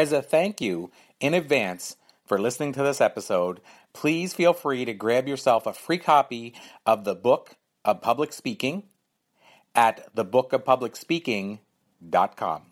As a thank you in advance for listening to this episode, please feel free to grab yourself a free copy of the Book of Public Speaking at thebookofpublicspeaking.com.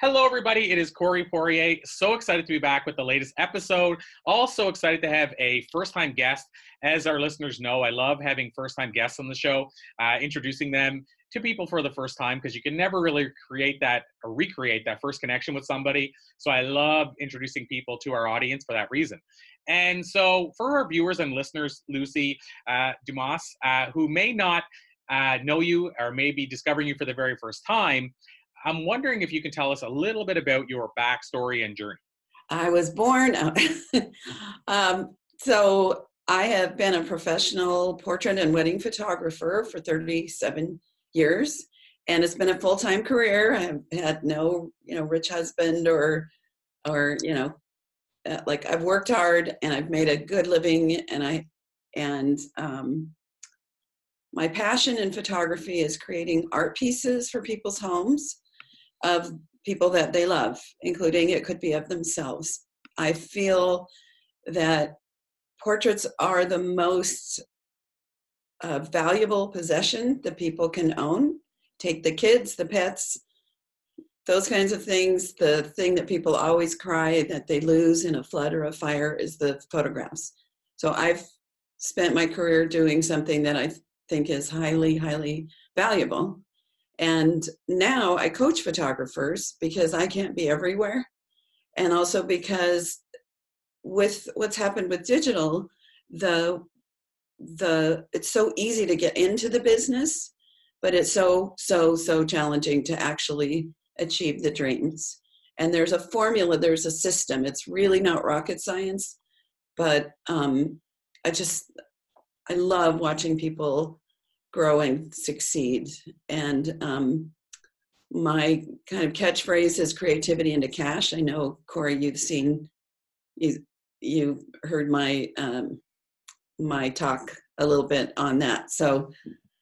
Hello, everybody. It is Corey Poirier. So excited to be back with the latest episode. Also excited to have a first time guest. As our listeners know, I love having first time guests on the show, uh, introducing them to people for the first time because you can never really create that or recreate that first connection with somebody. So I love introducing people to our audience for that reason. And so, for our viewers and listeners, Lucy uh, Dumas, uh, who may not uh, know you or may be discovering you for the very first time, I'm wondering if you can tell us a little bit about your backstory and journey. I was born. um, so I have been a professional portrait and wedding photographer for 37 years, and it's been a full time career. I've had no, you know, rich husband or, or you know, uh, like I've worked hard and I've made a good living, and I, and um, my passion in photography is creating art pieces for people's homes of people that they love, including it could be of themselves. I feel that portraits are the most uh, valuable possession that people can own. Take the kids, the pets, those kinds of things. The thing that people always cry that they lose in a flood or a fire is the photographs. So I've spent my career doing something that I think is highly, highly valuable. And now I coach photographers because I can't be everywhere. And also because with what's happened with digital, the the it's so easy to get into the business, but it's so, so, so challenging to actually achieve the dreams. And there's a formula, there's a system. It's really not rocket science, but um, I just I love watching people grow and succeed. And um, my kind of catchphrase is creativity into cash. I know Corey, you've seen you you heard my um, my talk a little bit on that. So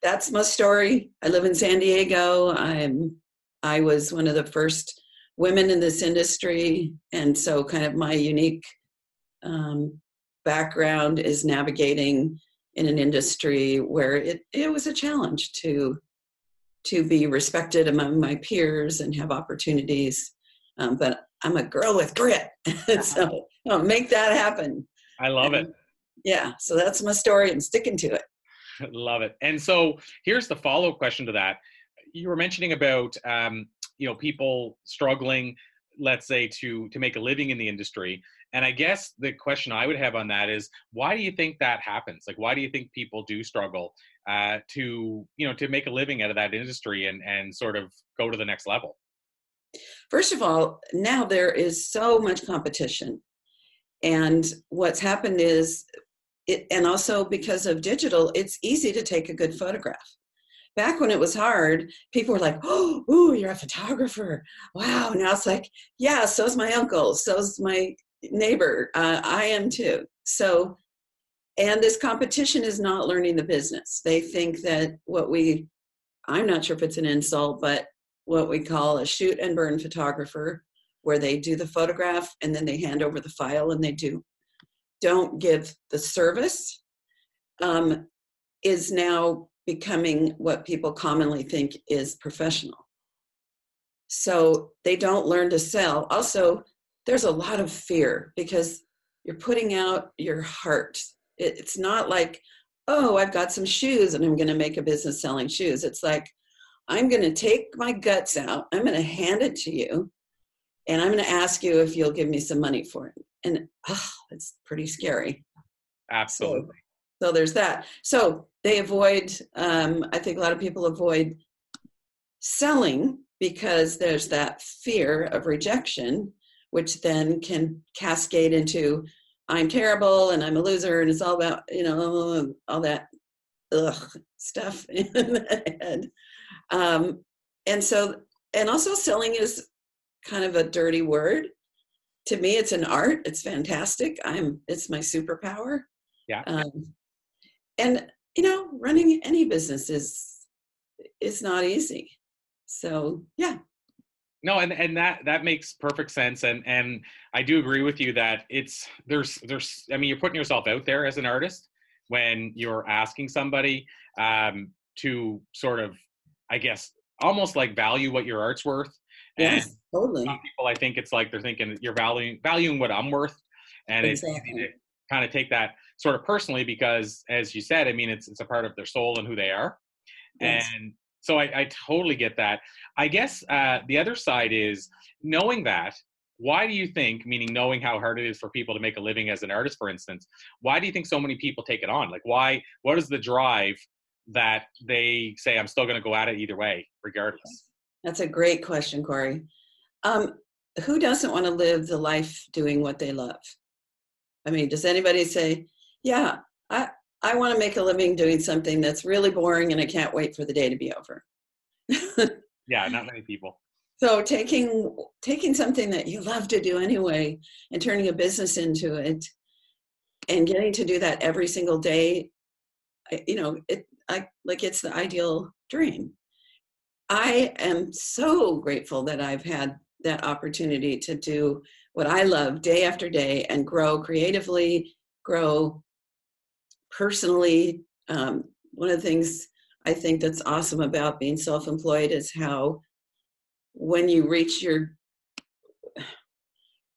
that's my story. I live in San Diego. I'm I was one of the first women in this industry, and so kind of my unique um, background is navigating in an industry where it, it was a challenge to to be respected among my peers and have opportunities. Um, but I'm a girl with grit, so I'll make that happen. I love it. Yeah, so that's my story. I'm sticking to it. love it. And so here's the follow up question to that. You were mentioning about um, you know people struggling, let's say, to to make a living in the industry. And I guess the question I would have on that is, why do you think that happens? Like, why do you think people do struggle uh, to, you know, to make a living out of that industry and and sort of go to the next level? First of all, now there is so much competition, and what's happened is, it, and also because of digital, it's easy to take a good photograph back when it was hard, people were like, "Oh, ooh, you're a photographer! Wow!" Now it's like, "Yeah, so's my uncle, so's my neighbor. Uh, I am too. So, and this competition is not learning the business. They think that what we, I'm not sure if it's an insult, but what we call a shoot and burn photographer, where they do the photograph and then they hand over the file and they do, don't give the service, um, is now becoming what people commonly think is professional. So they don't learn to sell. Also, there's a lot of fear because you're putting out your heart. It, it's not like, oh, I've got some shoes and I'm going to make a business selling shoes. It's like, I'm going to take my guts out, I'm going to hand it to you, and I'm going to ask you if you'll give me some money for it. And oh, it's pretty scary. Absolutely. So, so there's that. So they avoid, um, I think a lot of people avoid selling because there's that fear of rejection which then can cascade into I'm terrible and I'm a loser and it's all about, you know, all that ugh stuff in the head. Um, and so, and also selling is kind of a dirty word. to me, it's an art. It's fantastic. I'm. It's my superpower. Yeah. Um, and you know, running any business is is not easy. So yeah. No, and and that that makes perfect sense, and and I do agree with you that it's there's there's I mean you're putting yourself out there as an artist when you're asking somebody um, to sort of I guess almost like value what your art's worth. Yes, and totally. some people I think it's like they're thinking you're valuing valuing what I'm worth, and Exactly. it's easy to kind of take that sort of personally because, as you said, I mean it's it's a part of their soul and who they are, Yes. and so I, I totally get that. I guess uh, the other side is knowing that. Why do you think, meaning knowing how hard it is for people to make a living as an artist, for instance, why do you think so many people take it on? Like, why? What is the drive that they say, I'm still going to go at it either way, regardless? That's a great question, Corey. Um, who doesn't want to live the life doing what they love? I mean, does anybody say, "Yeah, I want to make a living doing something that's really boring and I can't wait for the day to be over"? Yeah, not many people. so taking taking something that you love to do anyway and turning a business into it and getting to do that every single day, I- you know, it I like it's the ideal dream. I am so grateful that I've had that opportunity to do what I love day after day and grow creatively, grow personally. Um, one of the things I think that's awesome about being self employed is how when you reach your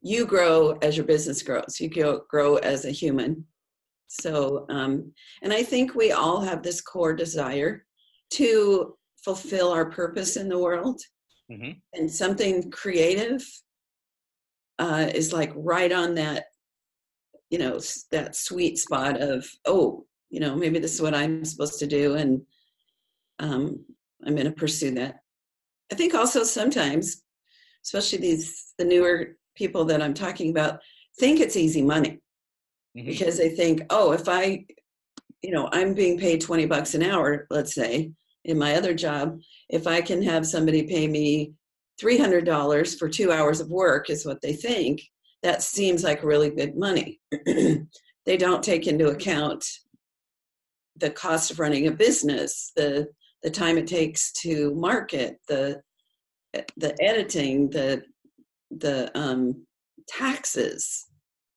you grow as your business grows. You grow, grow as a human. So um, and i think we all have this core desire to fulfill our purpose in the world. Hmm and something creative uh, is like right on that you know that sweet spot of oh you know maybe this is what i'm supposed to do and um, i'm going to pursue that. I think also sometimes especially these the newer people that i'm talking about think it's easy money hmm because they think oh if i you know i'm being paid 20 bucks an hour let's say in my other job if i can have somebody pay me $300 for two hours of work is what they think that seems like really good money. They don't take into account the cost of running a business the the time it takes to market the the editing the the um, taxes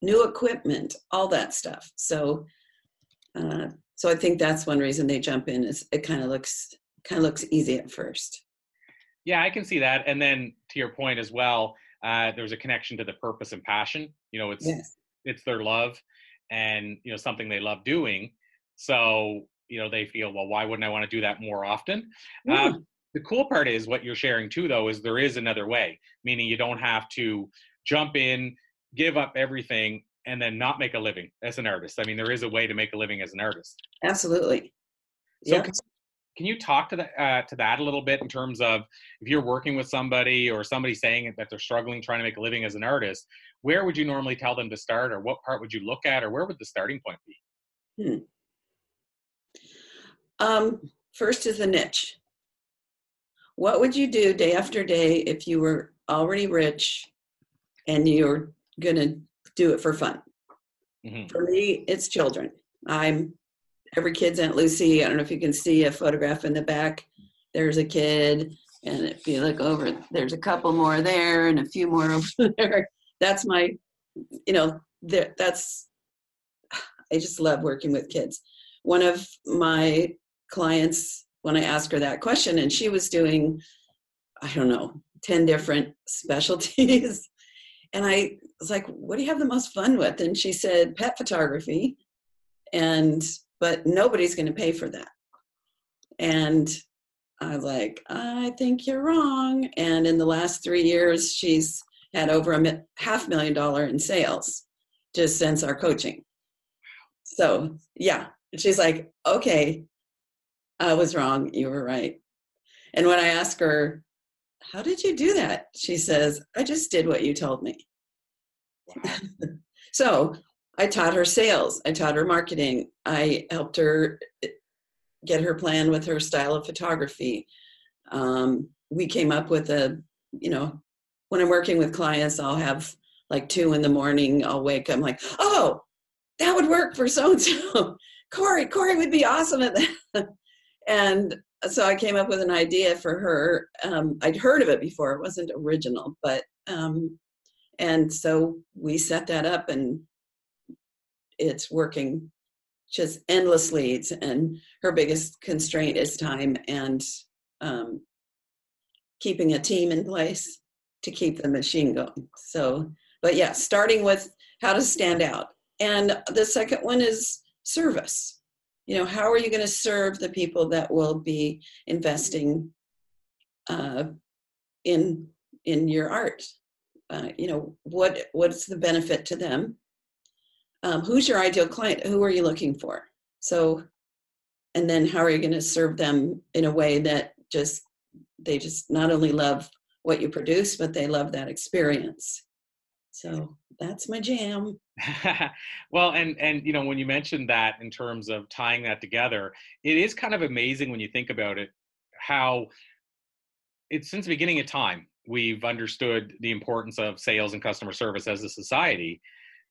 new equipment all that stuff. So uh, so i think that's one reason they jump in is it kind of looks kind of looks easy at first. Yeah, I can see that. And then to your point as well, uh, there's a connection to the purpose and passion. You know, it's yes it's their love, and you know something they love doing. So you know they feel, well, why wouldn't I want to do that more often? Yeah. Um, the cool part is what you're sharing too, though, is there is another way, meaning you don't have to jump in, give up everything, and then not make a living as an artist. I mean, there is a way to make a living as an artist. absolutely So yeah can, can you talk to that uh, to that a little bit in terms of if you're working with somebody or somebody saying that they're struggling trying to make a living as an artist, where would you normally tell them to start, or what part would you look at, or where would the starting point be? Hmm. um, first is the niche what would you do day after day if you were already rich and you're gonna do it for fun hmm For me, it's children. I'm every kid's Aunt Lucy. I don't know if you can see a photograph in the back. There's a kid, and if you look over, there's a couple more there and a few more over there. That's my, you know, that's. I just love working with kids. One of my clients, when I asked her that question, and she was doing, I don't know, ten different specialties, and I was like, what do you have the most fun with? And she said, pet photography. And, but nobody's going to pay for that. And I was like, I think you're wrong. And in the last three years, she's had over a half million dollar in sales just since our coaching. So, yeah, she's like, okay, I was wrong. You were right. And when I ask her, how did you do that? She says, I just did what you told me. so I taught her sales, I taught her marketing, I helped her eh, get her plan with her style of photography. Um, we came up with a, you know, when I'm working with clients, I'll have like two in the morning, I'll wake. I'm like, oh, that would work for so and so. Corey, Corey would be awesome at that. and so I came up with an idea for her. Um, I'd heard of it before; it wasn't original, but um, and so we set that up, and it's working just endless leads. And her biggest constraint is time and um, keeping a team in place to keep the machine going. So, but yeah, starting with how to stand out. And the second one is service. You know, how are you going to serve the people that will be investing uh, in in your art? Uh, you know, what what's the benefit to them? Um, who's your ideal client? Who are you looking for? So, and then how are you going to serve them in a way that just they just not only love what you produce, but they love that experience. So that's my jam. well, and and you know when you mentioned that in terms of tying that together, it is kind of amazing when you think about it how it's since the beginning of time we've understood the importance of sales and customer service as a society.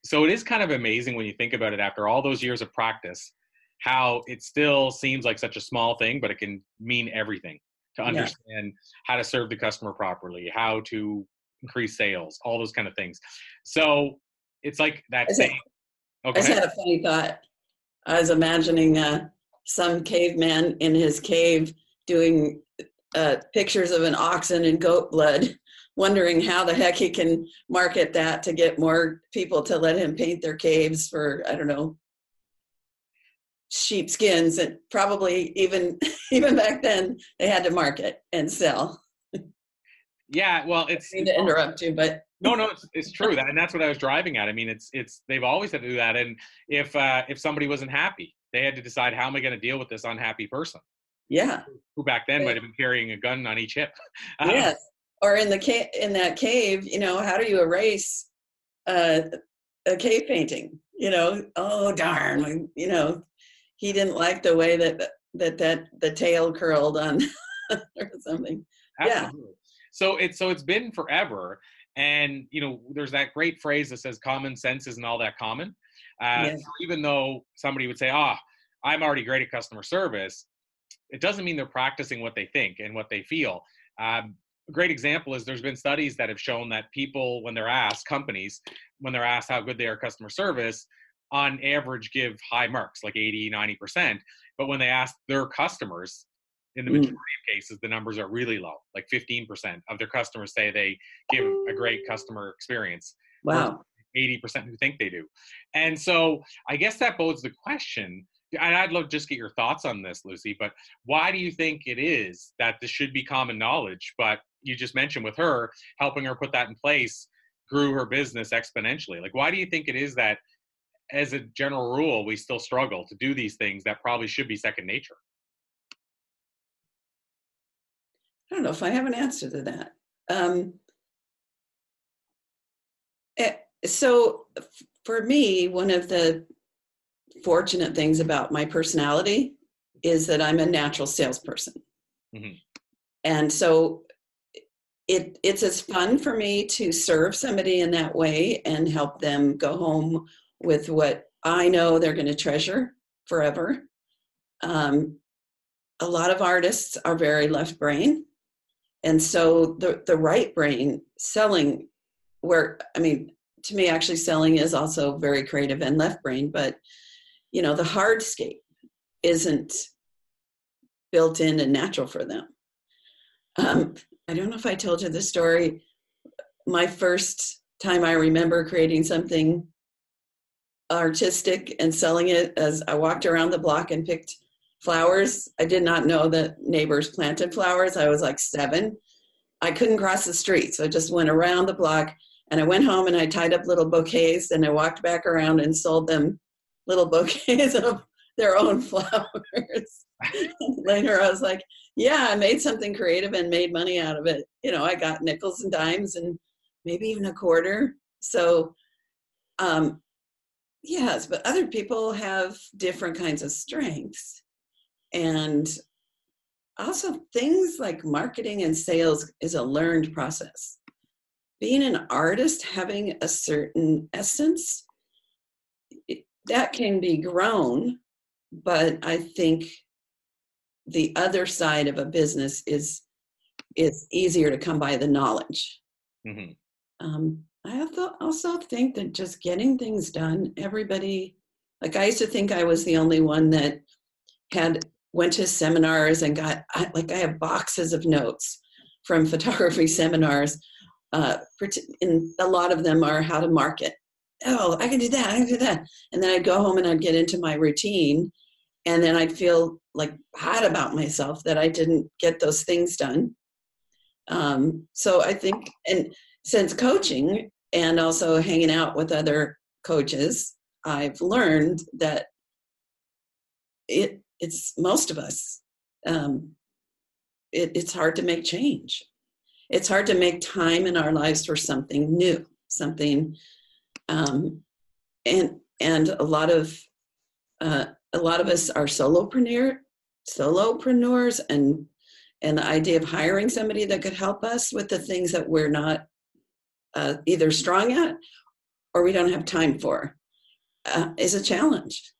So it is kind of amazing when you think about it after all those years of practice, how it still seems like such a small thing, but it can mean everything to understand yeah. how to serve the customer properly, how to increase sales, all those kind of things. So it's like that I. Oh, I just had a funny thought. I was imagining uh, some caveman in his cave doing uh, pictures of an oxen and goat blood, wondering how the heck he can market that to get more people to let him paint their caves for I don't know sheepskins and probably even even back then they had to market and sell. Yeah well it's I need to interrupt you but no no it's, it's true. That and that's what i was driving at. I mean it's it's they've always had to do that. And if uh if somebody wasn't happy they had to decide how am i going to deal with this unhappy person? Yeah. Who back then might have been carrying a gun on each hip. Yes or in the cave in that cave you know how do you erase uh, a cave painting you know oh darn you know he didn't like the way that that that the tail curled on or something. Absolutely. Yeah. So it's so it's been forever, and you know, there's that great phrase that says common sense isn't all that common. Uh, yes. so even though somebody would say, "Ah, oh, I'm already great at customer service," it doesn't mean they're practicing what they think and what they feel. Um, great example is there's been studies that have shown that people, when they're asked, companies, when they're asked how good they are customer service, on average give high marks, like 80, 90%. But when they ask their customers, in the mm. majority of cases, the numbers are really low. Like 15% of their customers say they give a great customer experience. Wow. 80% who think they do. And so I guess that bodes the question. And I'd love to just get your thoughts on this, Lucy. But why do you think it is that this should be common knowledge? But you just mentioned with her helping her put that in place grew her business exponentially. Like, why do you think it is that as a general rule, we still struggle to do these things that probably should be second nature. I don't know if I have an answer to that. Um, eh, so, for me, one of the fortunate things about my personality is that I'm a natural salesperson. Mm-hmm. And so it it's as fun for me to serve somebody in that way and help them go home with what I know they're going to treasure forever. Um, a lot of artists are very left brain. And so the, the right brain selling, where, I mean, to me, actually, selling is also very creative and left brain, but you know, the hardscape isn't built in and natural for them. Um, I don't know if I told you the story. My first time I remember creating something artistic and selling it as I walked around the block and picked flowers. I did not know that neighbors planted flowers. I was like seven. I couldn't cross the street, so I just went around the block and I went home and I tied up little bouquets and I walked back around and sold them little bouquets of their own flowers. Later, I was like, yeah, I made something creative and made money out of it. You know, I got nickels and dimes and maybe even a quarter. So um, yes but other people have different kinds of strengths and also things like marketing and sales is a learned process being an artist, having a certain essence, that can be grown, but I think the other side of a business is is easier to come by the knowledge. Mm-hmm. Um, I also think that just getting things done, everybody, like I used to think I was the only one that had went to seminars and got like I have boxes of notes from photography seminars. Uh, and a lot of them are how to market. Oh, I can do that. I can do that. And then I'd go home and I'd get into my routine, and then I'd feel like bad about myself that I didn't get those things done. Um, so I think, and since coaching and also hanging out with other coaches, I've learned that it it's most of us. Um, it, it's hard to make change. It's hard to make time in our lives for something new, something, um, and and a lot of uh, a lot of us are solopreneur solopreneurs and and the idea of hiring somebody that could help us with the things that we're not uh, either strong at or we don't have time for uh, is a challenge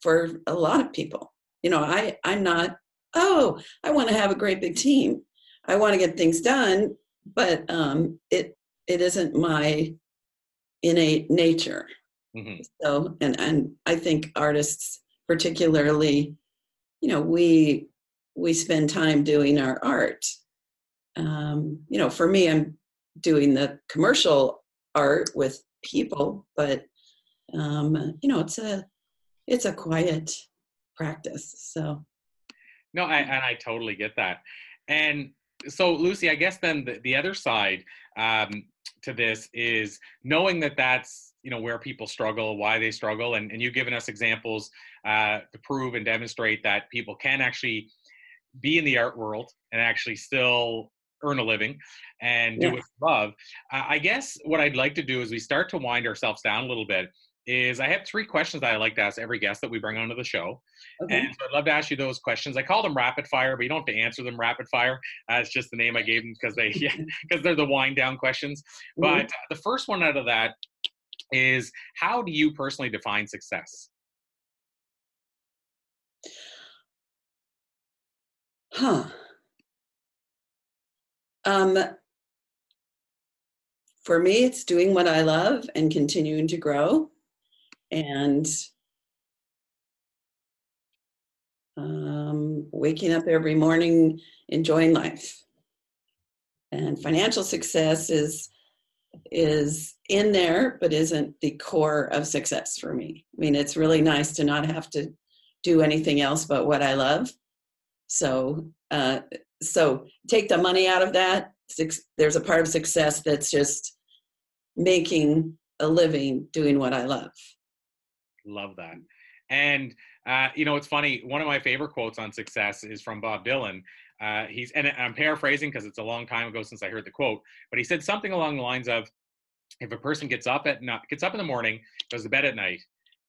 for a lot of people. You know i i'm not oh i want to have a great big team. I want to get things done but um it it isn't my innate nature mm-hmm. so and and i think artists particularly you know we we spend time doing our art. Um, you know for me i'm doing the commercial art with people but um, you know it's a it's a quiet practice so. No I, and i totally get that. And so lucy i guess then the, the other side um, to this is knowing that that's you know where people struggle why they struggle and, and you've given us examples uh, to prove and demonstrate that people can actually be in the art world and actually still earn a living and do yeah. what you love. Uh, I guess what I'd like to do is we start to wind ourselves down a little bit. Is I have three questions that I like to ask every guest that we bring onto the show, okay. and so I'd love to ask you those questions. I call them rapid fire, but you don't have to answer them rapid fire. Uh, it's just the name I gave them because they yeah, because they're the wind down questions. Mm-hmm. But the first one out of that is how do you personally define success? Huh. Um, for me, it's doing what I love and continuing to grow and um, waking up every morning enjoying life. And financial success is is in there, but isn't the core of success for me. I mean, it's really nice to not have to do anything else but what I love. So, uh, so take the money out of that. There's a part of success that's just making a living doing what I love. Love that. And uh, you know, it's funny. One of my favorite quotes on success is from Bob Dylan. Uh, he's and I'm paraphrasing because it's a long time ago since I heard the quote, but he said something along the lines of, "If a person gets up at not, gets up in the morning, goes to bed at night,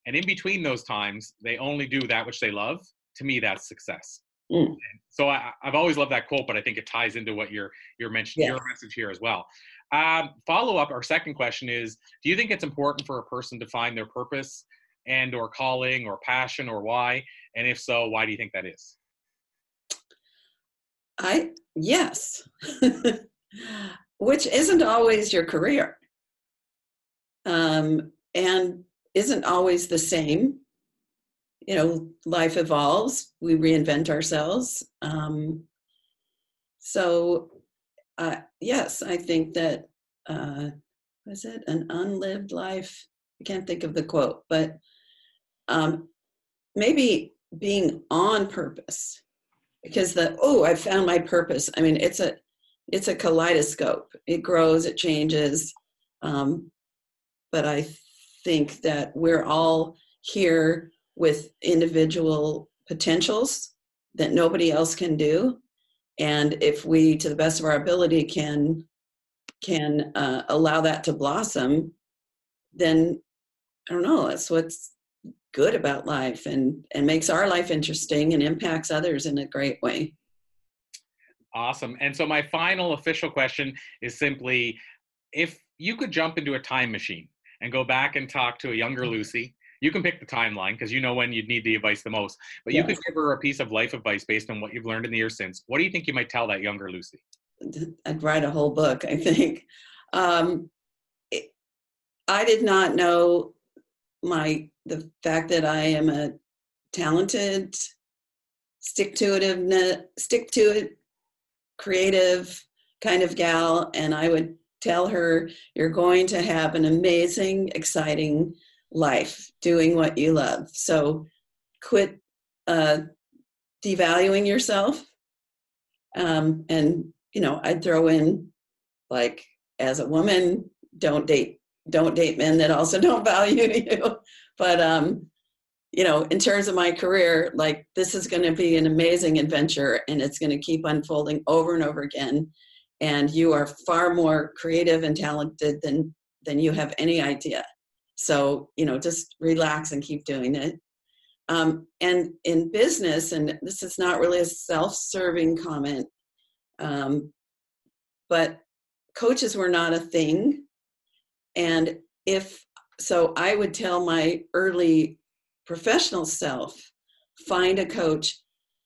and in between those times they only do that which they love, to me that's success." Mm. So I, have always loved that quote, but I think it ties into what you're you're mentioning yeah. your message here as well. Um, follow up. Our second question is: Do you think it's important for a person to find their purpose and or calling or passion or why? And if so, why do you think that is? I yes, which isn't always your career, um, and isn't always the same you know, life evolves, we reinvent ourselves. Um, so, uh, yes, I think that, uh, was it an unlived life? I can't think of the quote, but um, maybe being on purpose. Because the oh i found my purpose. I mean it's a it's a kaleidoscope. It grows it changes um, but i think that we're all here with individual potentials that nobody else can do. And if we to the best of our ability can can uh, allow that to blossom then i don't know that's what's good about life and and makes our life interesting and impacts others in a great way Awesome. And so my final official question is simply if you could jump into a time machine and go back and talk to a younger Lucy, you can pick the timeline because you know when you'd need the advice the most. But you could give her a piece of life advice based on what you've learned in the years since. What do you think you might tell that younger Lucy? I'd write a whole book, I think. Um, it, I did not know my the fact that I am a talented, stick to it, stick to it, creative kind of gal, and I would tell her, "You're going to have an amazing, exciting life doing what you love. So quit uh, devaluing yourself. Um, and, you know, I'd throw in like, as a woman, don't date don't date men that also don't value you. But um, you know, in terms of my career, like this is going to be an amazing adventure, and it's going to keep unfolding over and over again. And you are far more creative and talented than than you have any idea. So, you know, just relax and keep doing it. Um, and in business, and this is not really a self serving comment, um, but coaches were not a thing. And if so, I would tell my early professional self find a coach,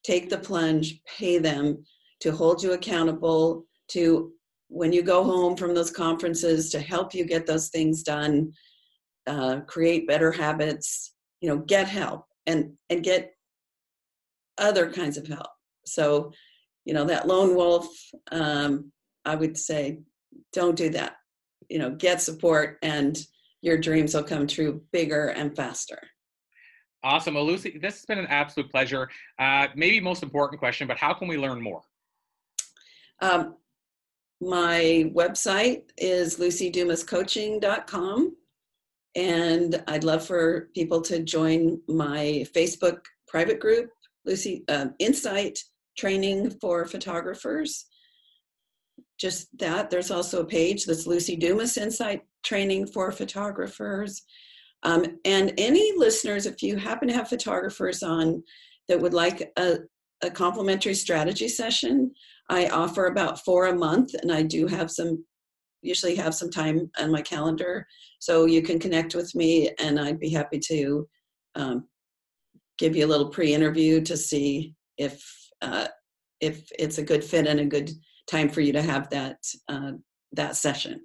take the plunge, pay them to hold you accountable, to when you go home from those conferences, to help you get those things done uh, create better habits you know get help and and get other kinds of help. So you know that lone wolf um, i would say don't do that you know get support and your dreams will come true bigger and faster. Awesome. Well lucy this has been an absolute pleasure. Uh, maybe most important question but how can we learn more? Um, my website is lucydumascoaching.com and I'd love for people to join my Facebook private group, Lucy uh, Insight Training for Photographers. Just that. There's also a page that's Lucy Dumas Insight Training for Photographers. Um, and any listeners, if you happen to have photographers on that would like a, a complimentary strategy session, I offer about four a month, and I do have some usually have some time on my calendar so you can connect with me and i'd be happy to um, give you a little pre-interview to see if uh, if it's a good fit and a good time for you to have that uh, that session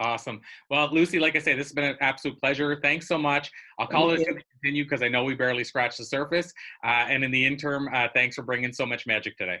Awesome. Well, Lucy, like I say, this has been an absolute pleasure. Thanks so much. I'll call Thank it to continue because I know we barely scratched the surface. Uh, and in the interim, uh, thanks for bringing so much magic today.